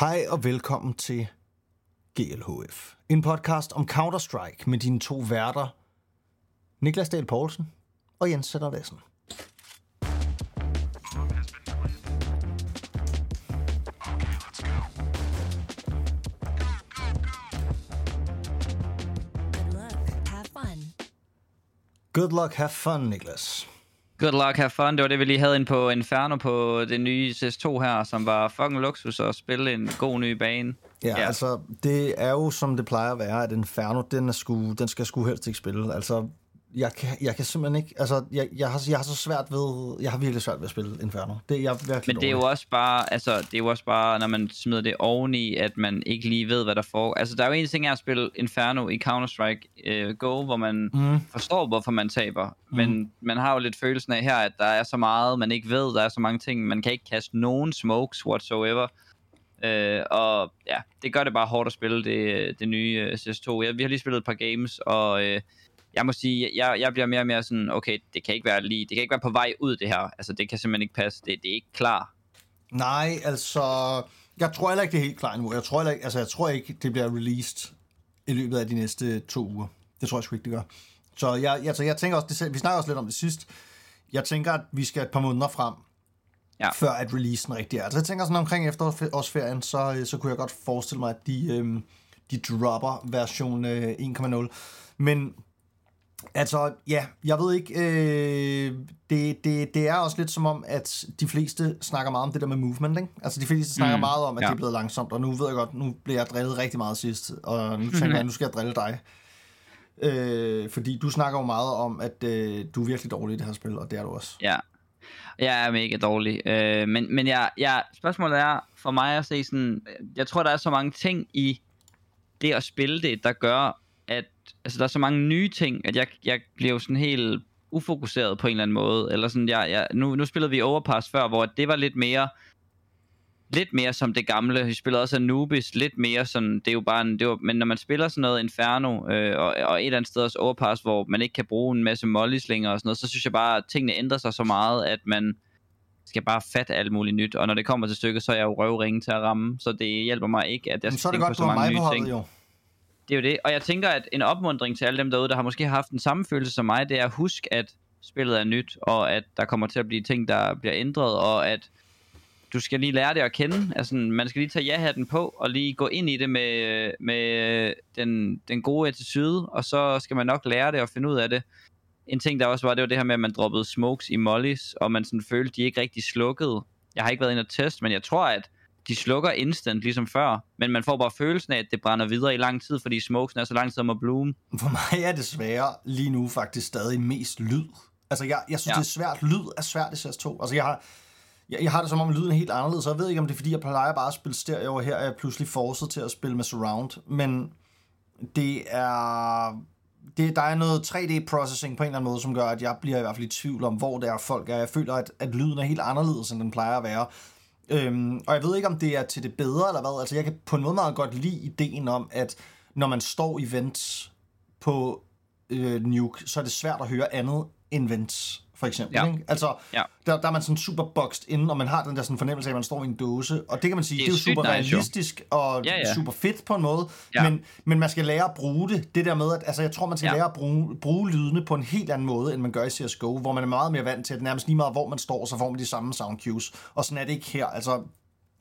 Hej og velkommen til GLHF. En podcast om Counter-Strike med dine to værter, Niklas Dahl Poulsen og Jens Sætter Lassen. Good luck. Have fun. Niklas. Good luck, have fun. Det var det, vi lige havde ind på Inferno på det nye CS2 her, som var fucking luksus at spille en god ny bane. Ja, ja, altså, det er jo som det plejer at være, at Inferno, den, er sgu, den skal sgu helst ikke spille. Altså, jeg kan, jeg kan simpelthen ikke, altså, jeg, jeg, har, jeg har så svært ved, jeg har virkelig svært ved at spille Inferno. Det er jeg virkelig Men det er jo også bare, altså, det er jo også bare, når man smider det oveni, at man ikke lige ved, hvad der foregår. Altså, der er jo en ting af at spille Inferno i Counter-Strike uh, Go, hvor man Mm. forstår, hvorfor man taber. Men man har jo lidt følelsen af her, at der er så meget, man ikke ved. Der er så mange ting. Man kan ikke kaste nogen smokes whatsoever. Uh, og ja, det gør det bare hårdt at spille det, det nye uh, CS2. Jeg, vi har lige spillet et par games, og uh, jeg må sige, jeg, jeg bliver mere og mere sådan, okay, det kan ikke være lige, det kan ikke være på vej ud det her. Altså, det kan simpelthen ikke passe. Det, det er ikke klar. Nej, altså, jeg tror heller ikke, det er helt klar endnu. Jeg tror, ikke, altså, jeg tror ikke, det bliver released i løbet af de næste to uger. Det tror jeg sgu ikke, det gør. Så jeg, altså, jeg tænker også, det, vi snakker også lidt om det sidst. Jeg tænker, at vi skal et par måneder frem, Ja. før at releasen rigtig er. Altså, jeg tænker sådan omkring efterårsferien, så, øh, så kunne jeg godt forestille mig, at de, øhm, de dropper version øh, 1.0. Men Altså, ja, jeg ved ikke, øh, det, det, det er også lidt som om, at de fleste snakker meget om det der med movement, ikke? Altså, de fleste snakker mm, meget om, at ja. det er blevet langsomt, og nu ved jeg godt, nu bliver jeg drillet rigtig meget sidst, og nu tænker jeg, nu skal jeg drille dig. Øh, fordi du snakker jo meget om, at øh, du er virkelig dårlig i det her spil, og det er du også. Ja. Jeg er mega dårlig. Øh, men men jeg, jeg, spørgsmålet er for mig at se sådan, jeg tror, der er så mange ting i det at spille det, der gør, altså, der er så mange nye ting, at jeg, jeg bliver jo sådan helt ufokuseret på en eller anden måde. Eller sådan, jeg, jeg, nu, nu spillede vi Overpass før, hvor det var lidt mere lidt mere som det gamle. Vi spillede også Anubis, lidt mere sådan, det er jo bare en, det var, men når man spiller sådan noget Inferno, øh, og, og et eller andet sted også Overpass, hvor man ikke kan bruge en masse mollyslinger og sådan noget, så synes jeg bare, at tingene ændrer sig så meget, at man skal bare fatte alt muligt nyt. Og når det kommer til stykket, så er jeg jo røvringe til at ramme, så det hjælper mig ikke, at jeg Men skal så er det godt, på så mange nye ting. jo. Det er jo det, og jeg tænker, at en opmundring til alle dem derude, der har måske haft den samme følelse som mig, det er at huske, at spillet er nyt, og at der kommer til at blive ting, der bliver ændret, og at du skal lige lære det at kende. Altså, man skal lige tage ja-hatten på, og lige gå ind i det med, med den, den gode attitude, og så skal man nok lære det og finde ud af det. En ting, der også var, det var det her med, at man droppede smokes i mollies, og man sådan følte, de ikke rigtig slukkede. Jeg har ikke været inde og teste, men jeg tror, at de slukker instant, ligesom før. Men man får bare følelsen af, at det brænder videre i lang tid, fordi smokesen er så lang tid om at bloom. For mig er det svære lige nu faktisk stadig mest lyd. Altså, jeg, jeg synes, ja. Det er svært. Lyd er svært i CS2. Altså, jeg har, jeg, jeg har det som om, lyden er helt anderledes, så jeg ved ikke, om det er, fordi jeg plejer bare at spille stereo, og her er jeg pludselig forset til at spille med surround. Men det er... Det, der er noget 3D-processing på en eller anden måde, som gør, at jeg bliver i hvert fald i tvivl om, hvor det er folk er. Jeg føler, at, at lyden er helt anderledes, end den plejer at være. Øhm, og jeg ved ikke, om det er til det bedre eller hvad. Altså, jeg kan på en måde meget godt lide ideen om, at når man står i vent på øh, Nuke, så er det svært at høre andet end vents, for eksempel. Ja. Ikke? Altså, Ja. der, der er man sådan super boxed inde, og man har den der sådan fornemmelse af, at man står i en dåse. Og det kan man sige, det er, det er jo super nice, jo. realistisk og Ja, ja. super fedt på en måde. Ja. Men, men man skal lære at bruge det. Det der med, at altså, jeg tror, man skal Ja. lære at bruge, bruge lydene på en helt anden måde, end man gør i CSGO, hvor man er meget mere vant til, at nærmest lige meget, hvor man står, så får man de samme sound cues. Og sådan er det ikke her. Altså,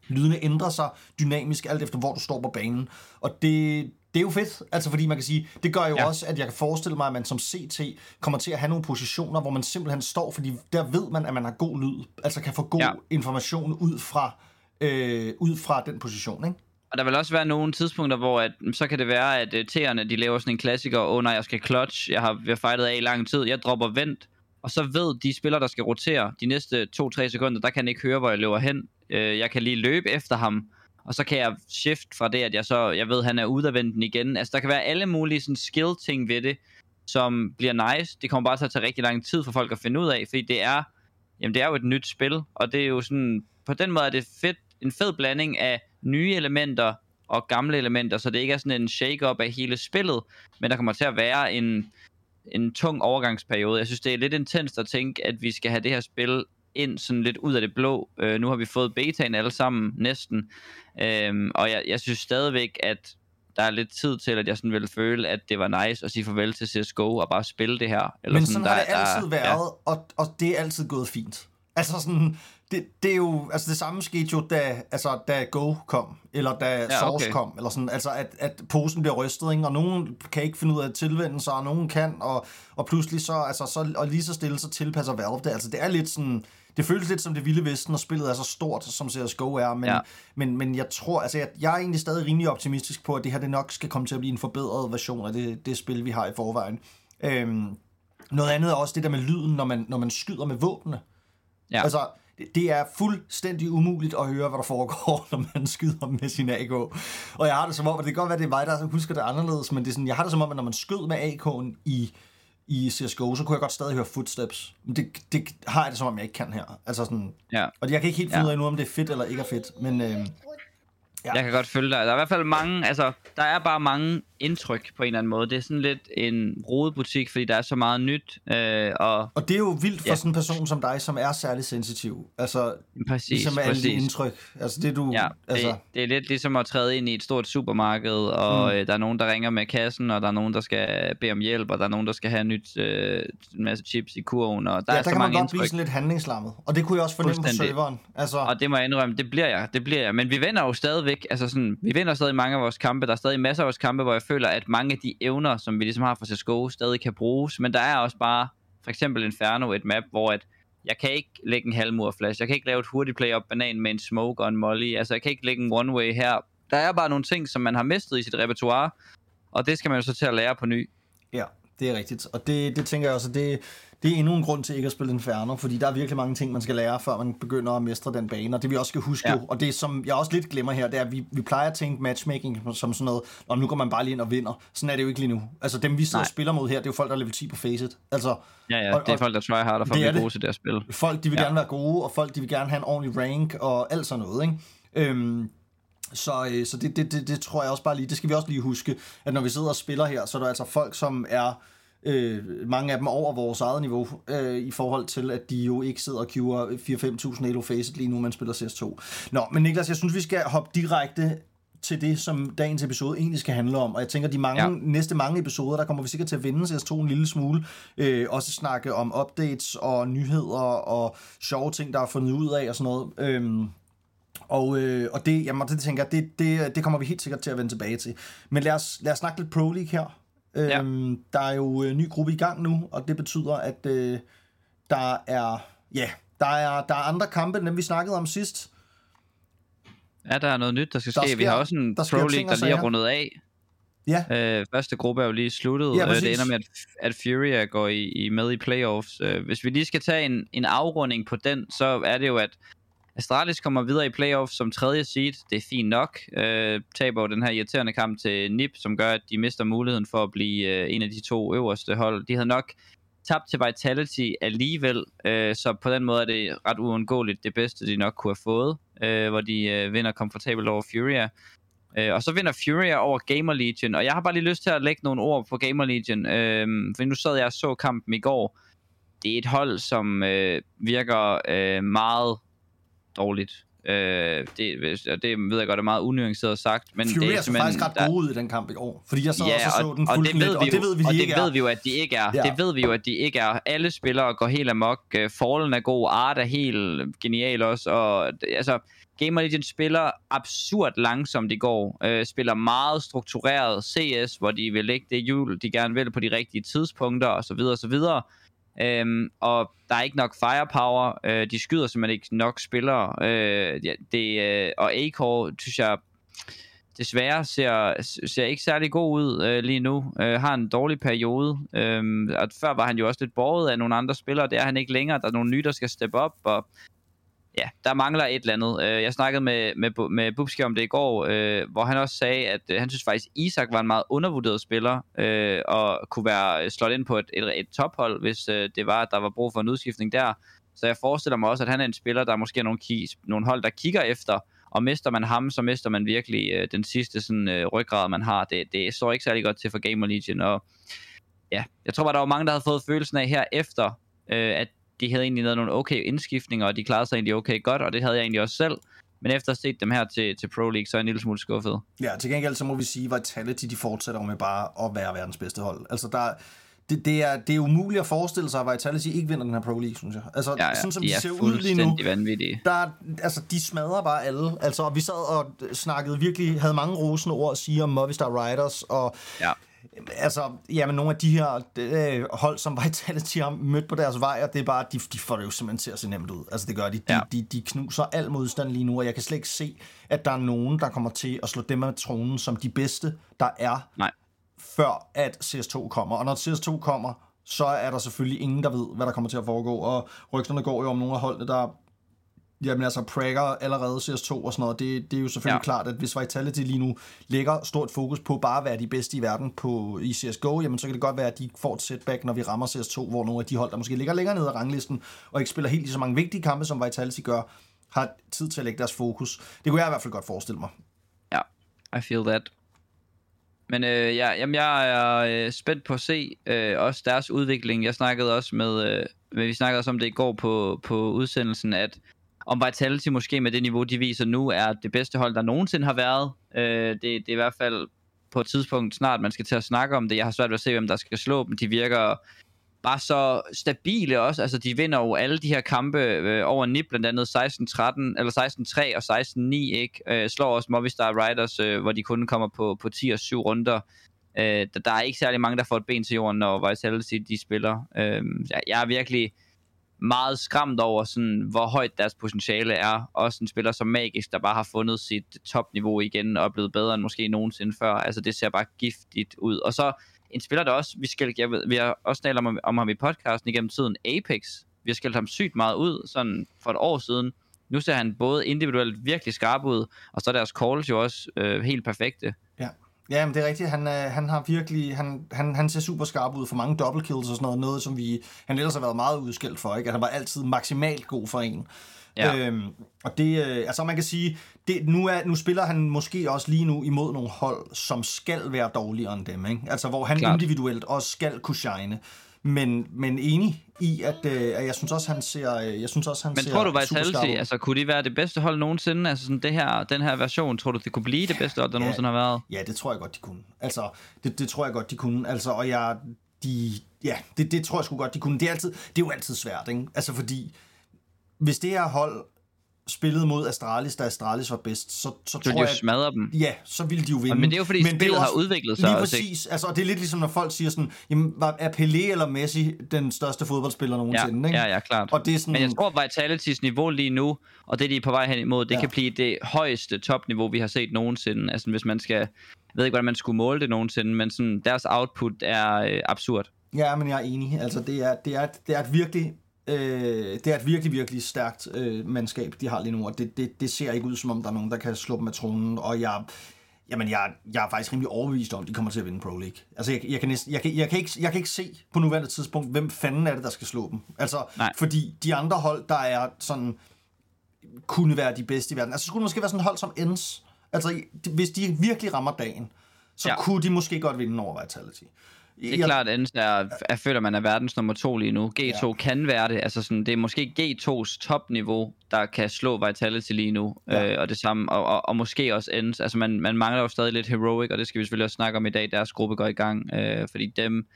lydene ændrer sig dynamisk alt efter, hvor du står på banen. Og det, det er jo fedt, altså fordi man kan sige, det gør jo ja. Også, at jeg kan forestille mig, at man som CT kommer til at have nogle positioner, hvor man simpelthen står, fordi der ved man, at man har god lyd, altså kan få god ja. Information ud fra, øh, ud fra den position, ikke? Og der vil også være nogle tidspunkter, hvor at, så kan det være, at uh, T'erne, de laver sådan en klassiker, åh oh, nej, jeg skal clutch, jeg har, har fightet af i lang tid, jeg dropper vent, og så ved de spillere, der skal rotere de næste 2-3 sekunder, der kan han ikke høre, hvor jeg løber hen. Øh, jeg kan lige løbe efter ham, og så kan jeg shift fra det, at jeg så, jeg ved, han er ude af venten igen. Altså, der kan være alle mulige sådan skill-ting ved det, som bliver nice. Det kommer bare til at tage rigtig lang tid for folk at finde ud af, fordi det er, jamen det er jo et nyt spil, og det er jo sådan, på den måde er det fedt, en fed blanding af nye elementer og gamle elementer, så det ikke er sådan en shake-up af hele spillet, men der kommer til at være en, en tung overgangsperiode. Jeg synes, det er lidt intenst at tænke, at vi skal have det her spil ind sådan lidt ud af det blå. Øh, nu har vi fået betaen alle sammen næsten, øhm, og jeg, jeg synes stadigvæk, at der er lidt tid til, at jeg sådan ville føle, at det var nice at sige farvel til CSGO og bare spille det her. Eller Men sådan, sådan har det der, altid der, været, ja. og, og det er altid gået fint. Altså sådan, det, det er jo, altså det samme skete jo, da, altså, da Go kom, eller da ja, Source okay. kom, eller sådan, altså at, at posen bliver rystet, ikke? og nogen kan ikke finde ud af at tilvende sig, og nogen kan, og, og pludselig så, altså, så, og lige så stille, så tilpasser Valve det. Altså det er lidt sådan, det føles lidt som det vilde vesten, og spillet er så stort, som CSGO er, men, ja. men, men jeg tror, altså jeg, jeg er egentlig stadig rimelig optimistisk på, at det her det nok skal komme til at blive en forbedret version af det, det spil, vi har i forvejen. Øhm, noget andet er også det der med lyden, når man, når man skyder med våbnene. Ja. Altså, det er fuldstændig umuligt at høre, hvad der foregår, når man skyder med sin AK. Og jeg har det som om, at det kan godt være, det er mig, der husker det anderledes, men det er sådan, jeg har det som om, at når man skød med AK'en i, i CSGO, så kunne jeg godt stadig høre footsteps. Men det, det har jeg det som om, jeg ikke kan her. Altså sådan, ja. Og jeg kan ikke helt finde ud af nu, om det er fedt eller ikke er fedt, men... Øh, Ja. Jeg kan godt følge dig. Der er i hvert fald mange, altså, der er bare mange indtryk på en eller anden måde. Det er sådan lidt en rodebutik, fordi der er så meget nyt. Øh, og, og det er jo vildt for ja. sådan en person som dig, som er særlig sensitiv. Altså, præcis, ligesom alle de indtryk. Altså, det, du, ja, altså... det, det er lidt ligesom at træde ind i et stort supermarked, og mm. øh, der er nogen, der ringer med kassen, og der er nogen, der skal bede om hjælp, og der er nogen, der skal have nyt øh, en masse chips i kurven, og der ja, er der så kan mange man godt blive sådan lidt handlingslammet. Og det kunne jeg også fornemme på serveren. Altså... Og det må jeg indrømme, det bliver jeg, det bliver jeg. Men vi vender jo stadigvæk, altså sådan, vi vinder stadig mange af vores kampe. Der er stadig masser af vores kampe, hvor jeg føler, at mange af de evner, som vi ligesom har fra CSGO, stadig kan bruges. Men der er også bare, for eksempel Inferno, et map, hvor at jeg kan ikke lægge en halvmur flash. Jeg kan ikke lave et hurtigt play op banan med en smoke og en molly. Altså, jeg kan ikke lægge en one-way her. Der er bare nogle ting, som man har mistet i sit repertoire, og det skal man jo så til at lære på ny. Ja, det er rigtigt. Og det, det tænker jeg også, det, det er endnu en grund til ikke at spille Inferno, fordi der er virkelig mange ting, man skal lære, før man begynder at mestre den bane, og det vi også skal huske ja. jo, og det som jeg også lidt glemmer her, det er, at vi, vi plejer at tænke matchmaking som sådan noget, om nu går man bare lige ind og vinder. Sådan er det jo ikke lige nu. Altså dem, vi sidder Nej. og spiller mod her, det er jo folk, der er level 10 på Facet. Altså, ja, ja, og, det er folk, der try harder for at blive gode til det at spille. Folk, de vil ja. gerne være gode, og folk, de vil gerne have en ordentlig rank, og alt sådan noget, ikke? Øhm, så, øh, så det, det, det, det tror jeg også bare lige, det skal vi også lige huske, at når vi sidder og spiller her, så er der altså folk, som er øh, mange af dem over vores eget niveau, øh, i forhold til, at de jo ikke sidder og kiver 4-5.000 Elo Facet lige nu, man spiller CS2. Nå, men Niklas, jeg synes, vi skal hoppe direkte til det, som dagens episode egentlig skal handle om. Og jeg tænker, de mange, ja. næste mange episoder, der kommer vi sikkert til at vende CS2 en lille smule. Øh, også snakke om updates og nyheder og sjove ting, der er fundet ud af og sådan noget. Øhm, og, øh, og det, jamen, det tænker jeg, det, det, det kommer vi helt sikkert til at vende tilbage til. Men lad os, lad os snakke lidt Pro League her. Ja. Øhm, der er jo en ny gruppe i gang nu, og det betyder, at øh, der er, ja, der er, der er andre kampe, end dem vi snakkede om sidst. Ja, der er noget nyt, der skal der ske. Sker, vi har også en der Pro League, der lige er rundet af. Ja. Øh, første gruppe er jo lige sluttet. Ja, øh, det ender med, at, at Furia går i, i med i playoffs. Øh, hvis vi lige skal tage en, en afrunding på den, så er det jo, at Astralis kommer videre i playoff som tredje seed. Det er fint nok. Øh, taber jo den her irriterende kamp til NIP, som gør, at de mister muligheden for at blive øh, en af de to øverste hold. De havde nok tabt til Vitality alligevel, øh, så på den måde er det ret uundgåeligt det bedste, de nok kunne have fået, øh, hvor de øh, vinder komfortabelt over Furia. Øh, og så vinder Furia over Gamer Legion, og jeg har bare lige lyst til at lægge nogle ord på Gamer Legion, øh, for nu sad jeg og så kampen i går. Det er et hold, som øh, virker øh, meget dårligt. Øh, det, det ved jeg godt er meget unuanceret sagt, men Fury det er faktisk ret der... gode i den kamp i år, fordi jeg så ja, også så den og, og det ved vi og det ved vi, og de det ikke ved vi jo, at de ikke er. Ja. Det ved vi jo, at de ikke er. Alle spillere går helt amok. Øh, Fallen er god, Art er helt genial også, og altså, Gamer Legends spiller absurd langsomt i går. Øh, spiller meget struktureret CS, hvor de vil lægge det hjul, de gerne vil på de rigtige tidspunkter, osv. osv. Øhm, og der er ikke nok firepower. Øh, de skyder simpelthen ikke nok spillere. Øh, det, øh, og Acor, synes jeg, desværre ser, ser ikke særlig god ud øh, lige nu. Øh, har en dårlig periode. Øh, og før var han jo også lidt borget af nogle andre spillere. Det er han ikke længere. Der er nogle nye, der skal steppe op. Og ja, der mangler et eller andet. Øh, jeg snakkede med, med, med Bubski om det i går, øh, hvor han også sagde, at øh, han synes faktisk, Isak var en meget undervurderet spiller, øh, og kunne være øh, slået ind på et, et, et tophold, hvis øh, det var, at der var brug for en udskiftning der. Så jeg forestiller mig også, at han er en spiller, der måske er nogle, nogle hold, der kigger efter, og mister man ham, så mister man virkelig øh, den sidste sådan, øh, ryggrad, man har. Det, det står ikke særlig godt til for Gamer Legion, og ja, jeg tror bare, der var mange, der havde fået følelsen af her efter, øh, at de havde egentlig lavet nogle okay indskiftninger, og de klarede sig egentlig okay godt, og det havde jeg egentlig også selv. Men efter at have set dem her til, til Pro League, så er jeg en lille smule skuffet. Ja, til gengæld så må vi sige, at Vitality de fortsætter med bare at være verdens bedste hold. Altså der, det, det, er, det er umuligt at forestille sig, at Vitality ikke vinder den her Pro League, synes jeg. Altså, Ja, ja, sådan som de de er ser ud lige nu, vanvittige. der, er- altså, de smadrer bare alle. Altså, og vi sad og snakkede virkelig, havde mange rosende ord at sige om Movistar Riders, og Ja. Altså, jamen, nogle af de her øh, hold, som Vitality har mødt på deres vej, og det er bare, de, de får det jo simpelthen til at se nemt ud. Altså, det gør de. De, Ja. de, de knuser al modstand lige nu, og jeg kan slet ikke se, at der er nogen, der kommer til at slå dem af tronen som de bedste, der er, Nej. før at CS2 kommer. Og når CS2 kommer, så er der selvfølgelig ingen, der ved, hvad der kommer til at foregå, og rygterne går jo om nogle af holdene, der Jamen altså, Prager allerede CS2 og sådan noget, det, det er jo selvfølgelig ja. Klart, at hvis Vitality lige nu lægger stort fokus på bare at være de bedste i verden på, i CSGO, jamen så kan det godt være, at de får et setback, når vi rammer CS2, hvor nogle af de hold, der måske ligger længere nede af ranglisten, og ikke spiller helt lige så mange vigtige kampe, som Vitality gør, har tid til at lægge deres fokus. Det kunne jeg i hvert fald godt forestille mig. Ja, I feel that. Men øh, ja, jamen, jeg er øh, spændt på at se øh, også deres udvikling. Jeg snakkede også med, øh, vi snakkede også om det i går på, på udsendelsen, at om Vitality måske med det niveau, de viser nu, er det bedste hold, der nogensinde har været. Øh, det, det er i hvert fald på et tidspunkt snart, man skal til at snakke om det. Jeg har svært ved at se, hvem der skal slå dem. De virker bare så stabile også. Altså, de vinder jo alle de her kampe øh, over NIP, blandt andet 16-13, eller 16-3 og 16-9, ikke? Øh, slår også Movistar Riders, øh, hvor de kun kommer på, på 10 og 7 runder. Øh, der, der er ikke særlig mange, der får et ben til jorden, når Vitality de spiller. Øh, jeg, jeg er virkelig meget skræmt over, sådan, hvor højt deres potentiale er. Også en spiller som Magisk, der bare har fundet sit topniveau igen og er blevet bedre end måske nogensinde før. Altså, det ser bare giftigt ud. Og så en spiller, der også, vi, skal, jeg ved, vi har også talt om, om ham i podcasten igennem tiden, Apex. Vi har skældt ham sygt meget ud, sådan for et år siden. Nu ser han både individuelt virkelig skarp ud, og så er deres calls jo også øh, helt perfekte. Ja. Ja, men det er rigtigt. Han, øh, han har virkelig, han, han, han ser super skarp ud for mange double kills og sådan noget. Noget, som vi, han ellers har været meget udskilt for, ikke? At han var altid maksimalt god for en. Ja. Øhm, og det, øh, altså man kan sige, det, nu, er, nu spiller han måske også lige nu imod nogle hold, som skal være dårligere end dem, ikke? Altså hvor han Klart. individuelt også skal kunne shine. Men, men enig i, at, øh, at jeg synes også, han ser, øh, jeg synes også, han Men ser tror du Vitality, altså kunne de være det bedste hold nogensinde? Altså sådan det her, den her version, tror du det kunne blive det bedste hold, der Ja. nogensinde har været? Ja, det tror jeg godt, de kunne. Altså, det, det tror jeg godt, de kunne. Altså, og jeg, de, ja, det, det tror jeg sgu godt, de kunne. Det er, altid, det er jo altid svært, ikke? Altså, fordi hvis det her hold spillede mod Astralis, da Astralis var bedst, så, så Så tror jeg... smadre dem. Ja, så ville de jo vinde. Men det er jo fordi det spillet jo har udviklet sig Lige også, ikke? præcis. Altså, og det er lidt ligesom, når folk siger sådan, jamen, var- er Pelé eller Messi den største fodboldspiller Ja, nogensinde, ikke? ja, ja, klart. Og det er sådan... Men jeg tror, Vitalitys niveau lige nu, og det de er på vej hen imod, det Ja. ja. kan blive det højeste topniveau, vi har set nogensinde. Altså hvis man skal, jeg ved ikke, hvordan man skulle måle det nogensinde, men sådan, deres output er øh, absurd. Ja, men jeg er enig. Altså, det er, det er, det er et virkelig... Øh, det er et virkelig, virkelig stærkt øh, mandskab, de har lige nu, og det, det, det ser ikke ud, som om der er nogen, der kan slå dem af tronen, og jeg, jamen jeg, jeg er faktisk rimelig overbevist om, at de kommer til at vinde Pro League. Altså, jeg, jeg, kan, næsten, jeg, kan, jeg, kan ikke, jeg kan ikke se på nuværende tidspunkt, hvem fanden er det, der skal slå dem. Altså, Nej. fordi de andre hold, der er sådan, kunne være de bedste i verden. Altså, så skulle det måske være sådan et hold som Ends. Altså, hvis de virkelig rammer dagen, så. Ja. kunne de måske godt vinde over Vitality. Det er klart, at er, jeg føler, man er verdens nummer to lige nu. G2 Ja. kan være det. Altså sådan, det er måske G2's topniveau, der kan slå Vitality lige nu. Ja. Øh, og det samme, og, og, og måske også Ends. Altså man, man mangler jo stadig lidt Heroic, og det skal vi selvfølgelig også snakke om i dag. Deres gruppe går i gang, øh, fordi dem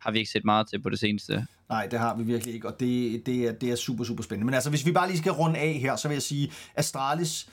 har vi ikke set meget til på det seneste. Nej, det har vi virkelig ikke, og det, det, er, det er super, super spændende. Men altså, hvis vi bare lige skal runde af her, så vil jeg sige, Astralis,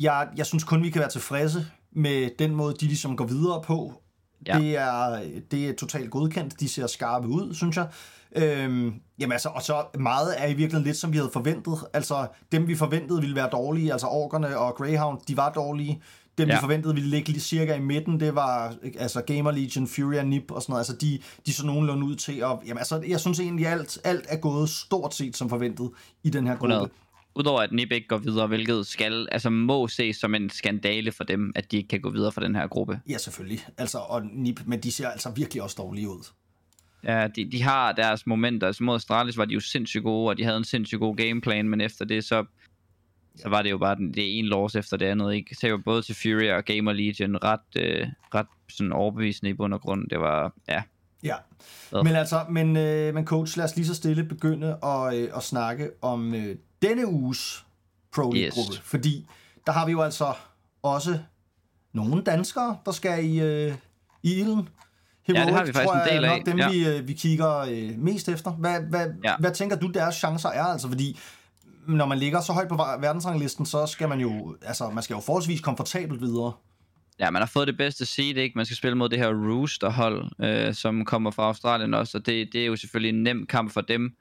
jeg, jeg synes kun, vi kan være tilfredse med den måde, de ligesom går videre på. Ja. Det, er, det er totalt godkendt. De ser skarpe ud, synes jeg. Øhm, jamen altså, og så meget er i virkeligheden lidt, som vi havde forventet. Altså, dem vi forventede ville være dårlige, altså Orkerne og Greyhound, de var dårlige. Dem ja. vi forventede ville ligge lige cirka i midten, det var altså Gamer Legion, Fury og Nip og sådan noget. Altså, de, de så nogenlunde ud til at... Jamen altså, jeg synes egentlig, alt, alt er gået stort set som forventet i den her gruppe. 100. Udover at Nip ikke går videre, hvilket skal, altså må ses som en skandale for dem, at de ikke kan gå videre fra den her gruppe. Ja, selvfølgelig. Altså, og Nip, men de ser altså virkelig også dårlige ud. Ja, de, de har deres momenter. Altså mod Astralis var de jo sindssygt gode, og de havde en sindssygt god gameplan, men efter det, så, så var det jo bare den, det ene loss efter det andet. Ikke? Så jo både til Fury og Gamer Legion ret, øh, ret sådan overbevisende i bund og grund. Det var, ja, Ja, men altså, men, øh, men coach, lad os lige så stille begynde at, øh, at snakke om øh, denne uges Pro League-gruppe. Yes. Fordi der har vi jo altså også nogle danskere, der skal i, øh, i ilden. Ja, det har vi faktisk tror en jeg, del af, nok dem, ja. vi, øh, vi kigger øh, mest efter. Hvad, hvad, ja. Hvad tænker du, deres chancer er? Altså, fordi når man ligger så højt på ver- verdensranglisten, så skal man jo, altså, man skal jo forholdsvis komfortabelt videre. Ja, man har fået det bedste seed, ikke? Man skal spille mod det her Rooster-hold, øh, som kommer fra Australien også, og det, det er jo selvfølgelig en nem kamp for dem.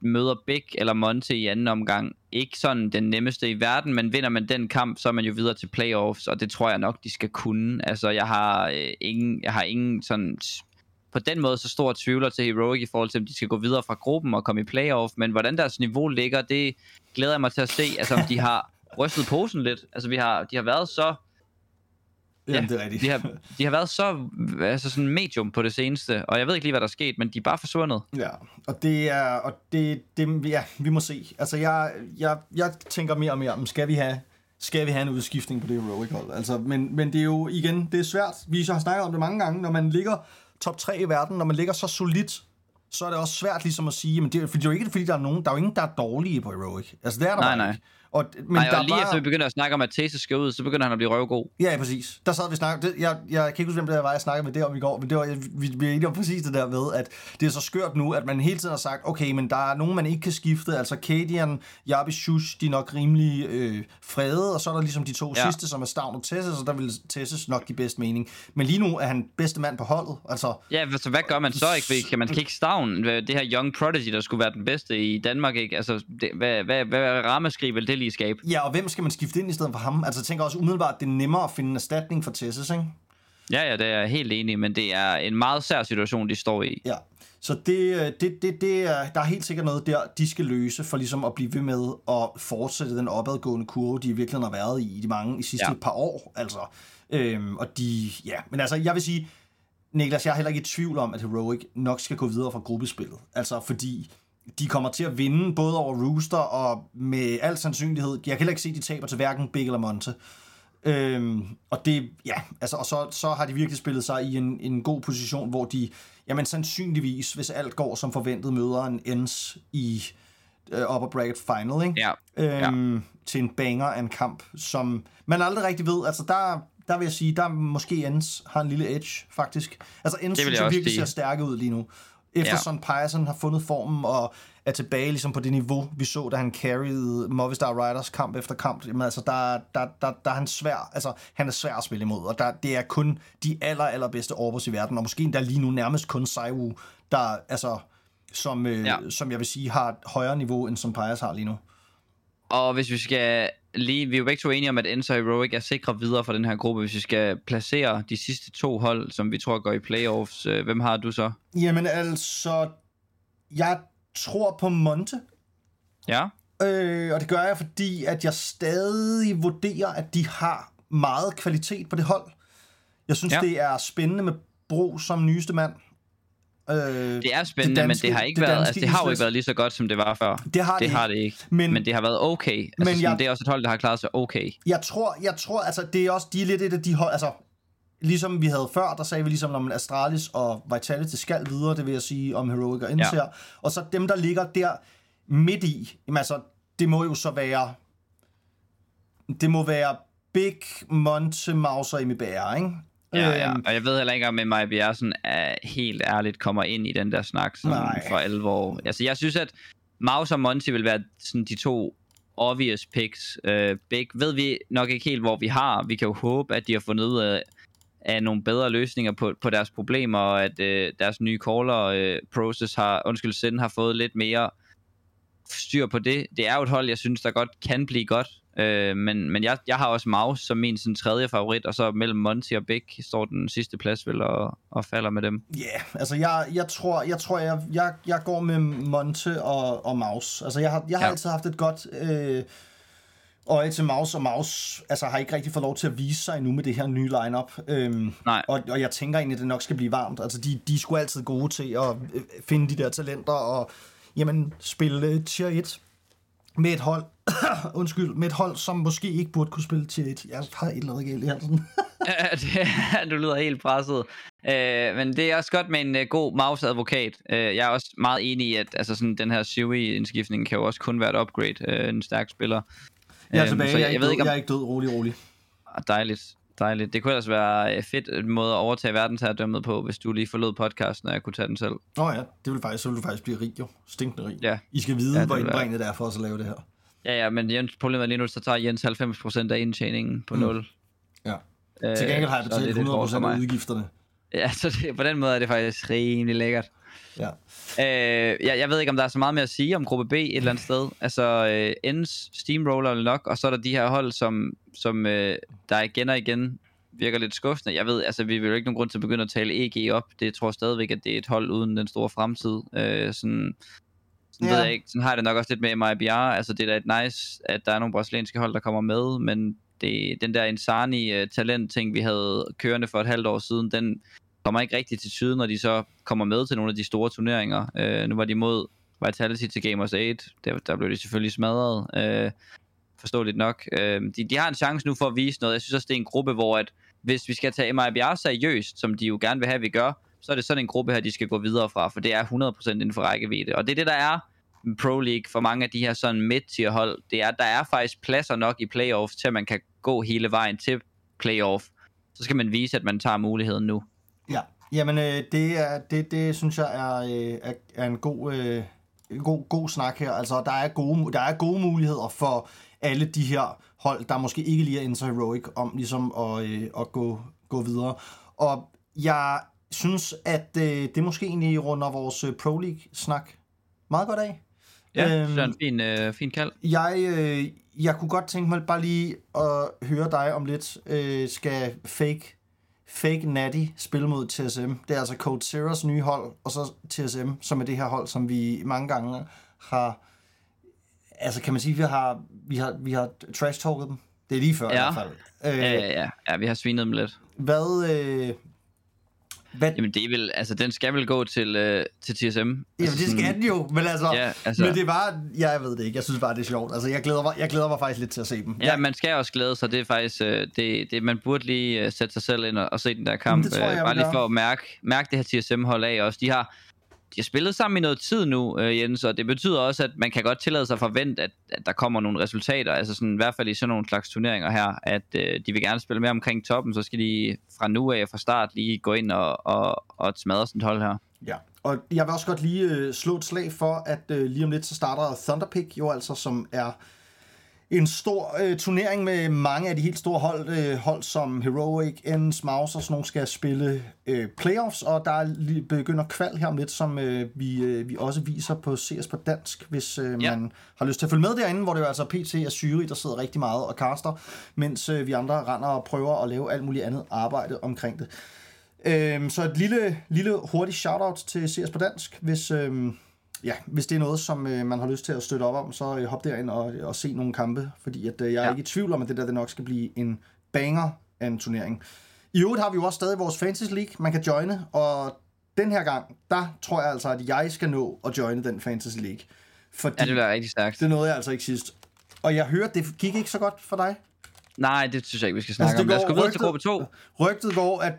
Møder Big eller Monte i anden omgang. Ikke sådan den nemmeste i verden, men vinder man den kamp, så er man jo videre til playoffs, og det tror jeg nok, de skal kunne. Altså, jeg har, øh, ingen, jeg har ingen sådan på den måde så stor tvivler til Heroic i forhold til, om de skal gå videre fra gruppen og komme i playoff, men hvordan deres niveau ligger, det glæder jeg mig til at se. Altså, om de har rystet posen lidt. Altså, vi har, de har været så Jamen, det er rigtigt. de har, de har været så altså sådan medium på det seneste, og jeg ved ikke lige, hvad der er sket, men de er bare forsvundet. Ja, og det er, og det, det, ja, vi må se. Altså, jeg, jeg, jeg tænker mere og mere om, skal vi have, skal vi have en udskiftning på det heroic hold? Altså, men, men det er jo, igen, det er svært. Vi har snakket om det mange gange, når man ligger top 3 i verden, når man ligger så solidt, så er det også svært ligesom at sige, men det, for det er jo ikke, fordi der er nogen, der er jo ingen, der er dårlige på heroic. Altså, det er der Nej, nej. ikke. Og, men der og er lige bare... efter vi begynder at snakke om, at Tese skal ud, så begynder han at blive røvgod. Ja, ja, præcis. Der sad vi snakkede, det, jeg, jeg kan ikke huske, hvem det var, jeg snakkede med det om i går, men det var, vi, er enige om præcis det der med, at det er så skørt nu, at man hele tiden har sagt, okay, men der er nogen, man ikke kan skifte, altså Kadian, Jabi Shush, de er nok rimelig øh, frede, og så er der ligesom de to ja. Sidste, som er Stavn og Tesses, og der vil Tesses nok give bedst mening. Men lige nu er han bedste mand på holdet, altså, Ja, så hvad gør man så ikke? Kan man kan ikke stavn det her Young Prodigy, der skulle være den bedste i Danmark, ikke? Altså, det, hvad, hvad, hvad rammeskrig vil det lige skabe? ja, og hvem skal man skifte ind i stedet for ham? Altså, jeg tænker også umiddelbart, at det er nemmere at finde en erstatning for Tesses, ikke? Ja, ja, det er jeg helt enig i, men det er en meget sær situation, de står i. Ja, så det, øh, det, det, det er, der er helt sikkert noget der, de skal løse for ligesom at blive ved med at fortsætte den opadgående kurve, de virkelig har været i i de mange i sidste. Ja. par år. Altså. Øhm, og de, ja, men altså, jeg vil sige, Niklas, jeg er heller ikke i tvivl om, at Heroic nok skal gå videre fra gruppespillet. Altså, fordi de kommer til at vinde både over Rooster og med al sandsynlighed, jeg kan heller ikke se, at de taber til hverken Big eller Monte. Øhm, og det, ja, altså, og så, så har de virkelig spillet sig i en, en god position, hvor de, jamen sandsynligvis, hvis alt går som forventet, møder en ends i uh, upper bracket final, ikke? Ja, Øhm, til en banger af en kamp, som man aldrig rigtig ved. Altså, der, der vil jeg sige, der måske ends har en lille edge, faktisk. Altså, ends synes jeg virkelig sige. ser stærke ud lige nu. Efter ja. Ja. Son Pearson har fundet formen og er tilbage ligesom på det niveau, vi så, da han carried Movistar Riders kamp efter kamp. Jamen, altså, der, der, der, der er han svær, altså, han er svær at spille imod, og der, det er kun de aller, allerbedste orbers i verden, og måske endda lige nu nærmest kun Saiwu, der, altså, som, øh, ja. Som jeg vil sige, har et højere niveau, end som Pius har lige nu. Og hvis vi skal lige, vi er jo begge to enige om, at Enzo Heroic er sikre videre for den her gruppe. Hvis vi skal placere de sidste to hold, som vi tror går i playoffs, øh, hvem har du så? Jamen altså, jeg tror på Monte, Ja? øh, og det gør jeg, fordi at jeg stadig vurderer, at de har meget kvalitet på det hold. Jeg synes. Ja. det er spændende med Bro som nyeste mand. Øh, Det er spændende, det danske- men det har ikke det været, altså, det har jo ikke været lige så godt, som det var før. Det har det det, har ikke. det ikke. Men- Men, det har været okay. Altså, Men jeg- jeg... det er også et hold, der har klaret sig okay. Jeg tror, jeg tror, altså det er også, de er lidt et af de hold, altså ligesom vi havde før, der sagde vi ligesom, om Astralis og Vitality skal videre, det vil jeg sige om Heroic og Inser. Ja. Og så dem, der ligger der midt i, jamen altså, det må jo så være, det må være Big, Monte, Mouse og MBR, ikke? Ja, ja. Øhm, Og jeg ved heller ikke, om Maja Bjersen er helt ærligt kommer ind i den der snak sådan Nej. for alvor. Altså, jeg synes, at Maus og Monty vil være sådan de to obvious picks. Uh, Big ved vi nok ikke helt, hvor vi har. Vi kan jo håbe, at de har fundet ud af, af nogle bedre løsninger på, på deres problemer, og at uh, deres nye caller uh, process har, undskyld, Send har fået lidt mere styr på det. Det er jo et hold, jeg synes, der godt kan blive godt. Øh, men men jeg, jeg har også Maus som min sådan, tredje favorit, og så mellem Monty og Big står den sidste plads vel og, og falder med dem. Ja, yeah, altså jeg, jeg tror, jeg, tror jeg, jeg, jeg går med Monte og, og Maus. Altså jeg har, jeg har ja. Altid haft et godt øh, øje til Maus, og Maus altså, har ikke rigtig fået lov til at vise sig endnu med det her nye lineup. Øhm, Nej. og, og jeg tænker egentlig, at det nok skal blive varmt. Altså de, de er sgu altid gode til at øh, finde de der talenter og jamen, spille øh, tier 1 med et hold, undskyld, med et hold, som måske ikke burde kunne spille tier 1. Jeg har et eller andet galt i halsen. du lyder helt presset. Øh, men det er også godt med en uh, god mouse-advokat. Øh, jeg er også meget enig i, at altså, sådan, den her Siri-indskiftning kan jo også kun være et upgrade. Øh, en stærk spiller. Jeg er Øhm, tilbage, så jeg, jeg ikke ved død, ikke, om- jeg er ikke død, rolig, rolig. Ah, Dejligt. Dejligt. Det kunne ellers være øh, fedt en måde at overtage verdensherredømmet på, hvis du lige forlod podcasten, og jeg kunne tage den selv. Nå ja, det vil faktisk, så vil du faktisk blive rig jo. Stinkende rig. Ja. I skal vide, Ja, hvor indbringende det er for os at lave det her. Ja, ja, men Jens, problemet er lige nu, så tager Jens 90% af indtjeningen på Mm. 0. Ja. Øh, Til gengæld har jeg betalt lidt hårdt 100% for af udgifterne. Ja, så det, på den måde er det faktisk rimelig lækkert. Ja. Øh, jeg, jeg ved ikke, om der er så meget mere at sige om gruppe B et eller andet sted. Altså, øh, Ends Steamroller nok, og så er der de her hold, som, som øh, der igen og igen virker lidt skuffende. Jeg ved, altså, vi vil jo ikke nogen grund til at begynde at tale EG op. Det tror jeg stadigvæk, at det er et hold uden den store fremtid. Øh, sådan, sådan ja. ved jeg ikke. Sådan har jeg det nok også lidt med MIBR. Altså, det er da et nice, at der er nogle brasilianske hold, der kommer med, men det, den der Insani-talent-ting, øh, vi havde kørende for et halvt år siden, den kommer ikke rigtig til syden, når de så kommer med til nogle af de store turneringer. Øh, nu var de mod Vitality til Gamers 8. Der, der blev de selvfølgelig smadret. øh, forståeligt nok. Øh, de, de har en chance nu for at vise noget. Jeg synes også, det er en gruppe, hvor at, hvis vi skal tage MIBR seriøst, som de jo gerne vil have, at vi gør, så er det sådan en gruppe her, de skal gå videre fra, for det er 100% inden for rækkevidde. Og det er det, der er Pro League for mange af de her sådan midt-tier hold. Det er, der er faktisk pladser nok i playoff til, at man kan gå hele vejen til playoff. Så skal man vise, at man tager muligheden nu. Ja, jamen øh, det, er, det, det synes jeg er, øh, er, er en god, øh, en god, god snak her. Altså, der er, gode, der er gode muligheder for alle de her hold, der måske ikke lige er in så heroic, om ligesom at, øh, at gå, gå videre. Og jeg synes, at øh, det måske egentlig runder vores øh, Pro League-snak meget godt af. Ja, Øhm, det er en fin, øh, fin kald. Jeg, øh, jeg kunne godt tænke mig bare lige at høre dig om lidt. Øh, skal Fake, Fake Natty spille mod TSM? Det er altså Code Zeros nye hold, og så TSM, som er det her hold, som vi mange gange har... Altså kan man sige, vi har, vi har, vi har trash-talket dem. Det er lige før Ja. i hvert fald. Øh, Ja, ja, ja. ja, vi har svinet dem lidt. Hvad... Øh, hvad Jamen, det er vel, altså, den skal vel gå til, øh, til TSM. Jamen, altså, det skal den jo, men altså, Ja, altså- men det er bare, ja, jeg ved det ikke, jeg synes bare, det er sjovt. Altså, jeg glæder mig, jeg glæder mig faktisk lidt til at se dem. Ja, man skal også glæde sig. Det er faktisk, øh, det, det, man burde lige øh, sætte sig selv ind og, og se den der kamp. det tror jeg, øh, jeg bare vil lige for at mærke, mærke det her TSM-hold af også. De har, de har spillet sammen i noget tid nu, øh, Jens, og det betyder også, at man kan godt tillade sig at forvente, at, at der kommer nogle resultater, altså sådan, i hvert fald i sådan nogle slags turneringer her, at øh, de vil gerne spille mere omkring toppen, så skal de fra nu af fra start lige gå ind og, og, og smadre sådan et hold her. Ja, og jeg vil også godt lige øh, slå et slag for, at øh, lige om lidt så starter Thunderpick jo altså, som er en stor øh, turnering med mange af de helt store hold, øh, hold som Heroic, Ends, Mouse og sådan nogle skal spille øh, playoffs, og der er lige begynder kval her om lidt, som øh, vi, øh, vi også viser på CS på dansk, hvis øh, Ja. man har lyst til at følge med derinde, hvor det jo altså PT og Syri, der sidder rigtig meget og kaster, mens øh, vi andre render og prøver at lave alt muligt andet arbejde omkring det. Øhm, så et lille, lille hurtigt shoutout til CS på dansk, hvis, øhm, ja, hvis det er noget, som øh, man har lyst til at støtte op om, så øh, hop derind og, og se nogle kampe, fordi at, øh, jeg er Ja. ikke i tvivl om, at det der det nok skal blive en banger af en turnering. I øvrigt har vi jo også stadig vores Fantasy League, man kan joine, og den her gang, der tror jeg altså, at jeg skal nå at joine den Fantasy League. Fordi Ja, det bliver rigtig stærkt. det nåede jeg altså ikke sidst. Og jeg hørte, det gik ikke så godt for dig. Nej, det synes jeg ikke, vi skal snakke Altså, om. Lad os gå videre til gruppe 2. Rygtet går, at,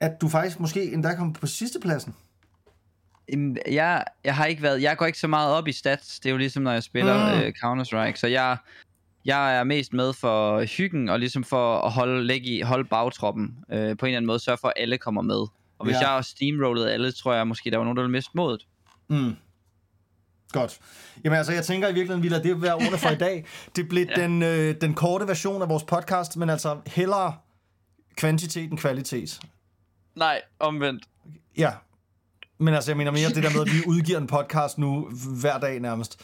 at du faktisk måske endda kom på sidste pladsen. Jeg, jeg har ikke været, jeg går ikke så meget op i stats. Det er jo ligesom, når jeg spiller Mm. øh, Counter-Strike. Så jeg, jeg er mest med for hyggen, og ligesom for at holde, lægge i, holde bagtroppen. Øh, på en eller anden måde sørge for, at alle kommer med. Og hvis Ja. jeg har steamrollet alle, tror jeg måske, der var nogen, der ville miste modet. Mm. Godt. Jamen altså, jeg tænker i virkeligheden, vi lader det være ordene for i dag. Det blev. Ja. den, øh, den korte version af vores podcast, men altså hellere kvantitet end kvalitet. Nej, omvendt. Ja. Men altså, jeg mener mere det der med, at vi udgiver en podcast nu hver dag nærmest.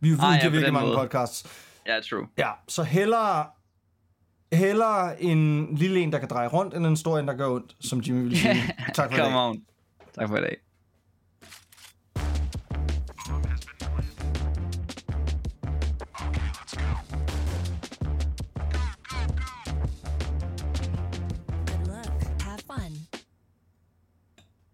Vi udgiver Ah, ja, virkelig mange måde. podcasts. Ja, true. Ja, så hellere, hellere en lille en, der kan dreje rundt, end en stor en, der gør ondt, som Jimmy ville sige. tak for i dag. Come on. Tak for i dag.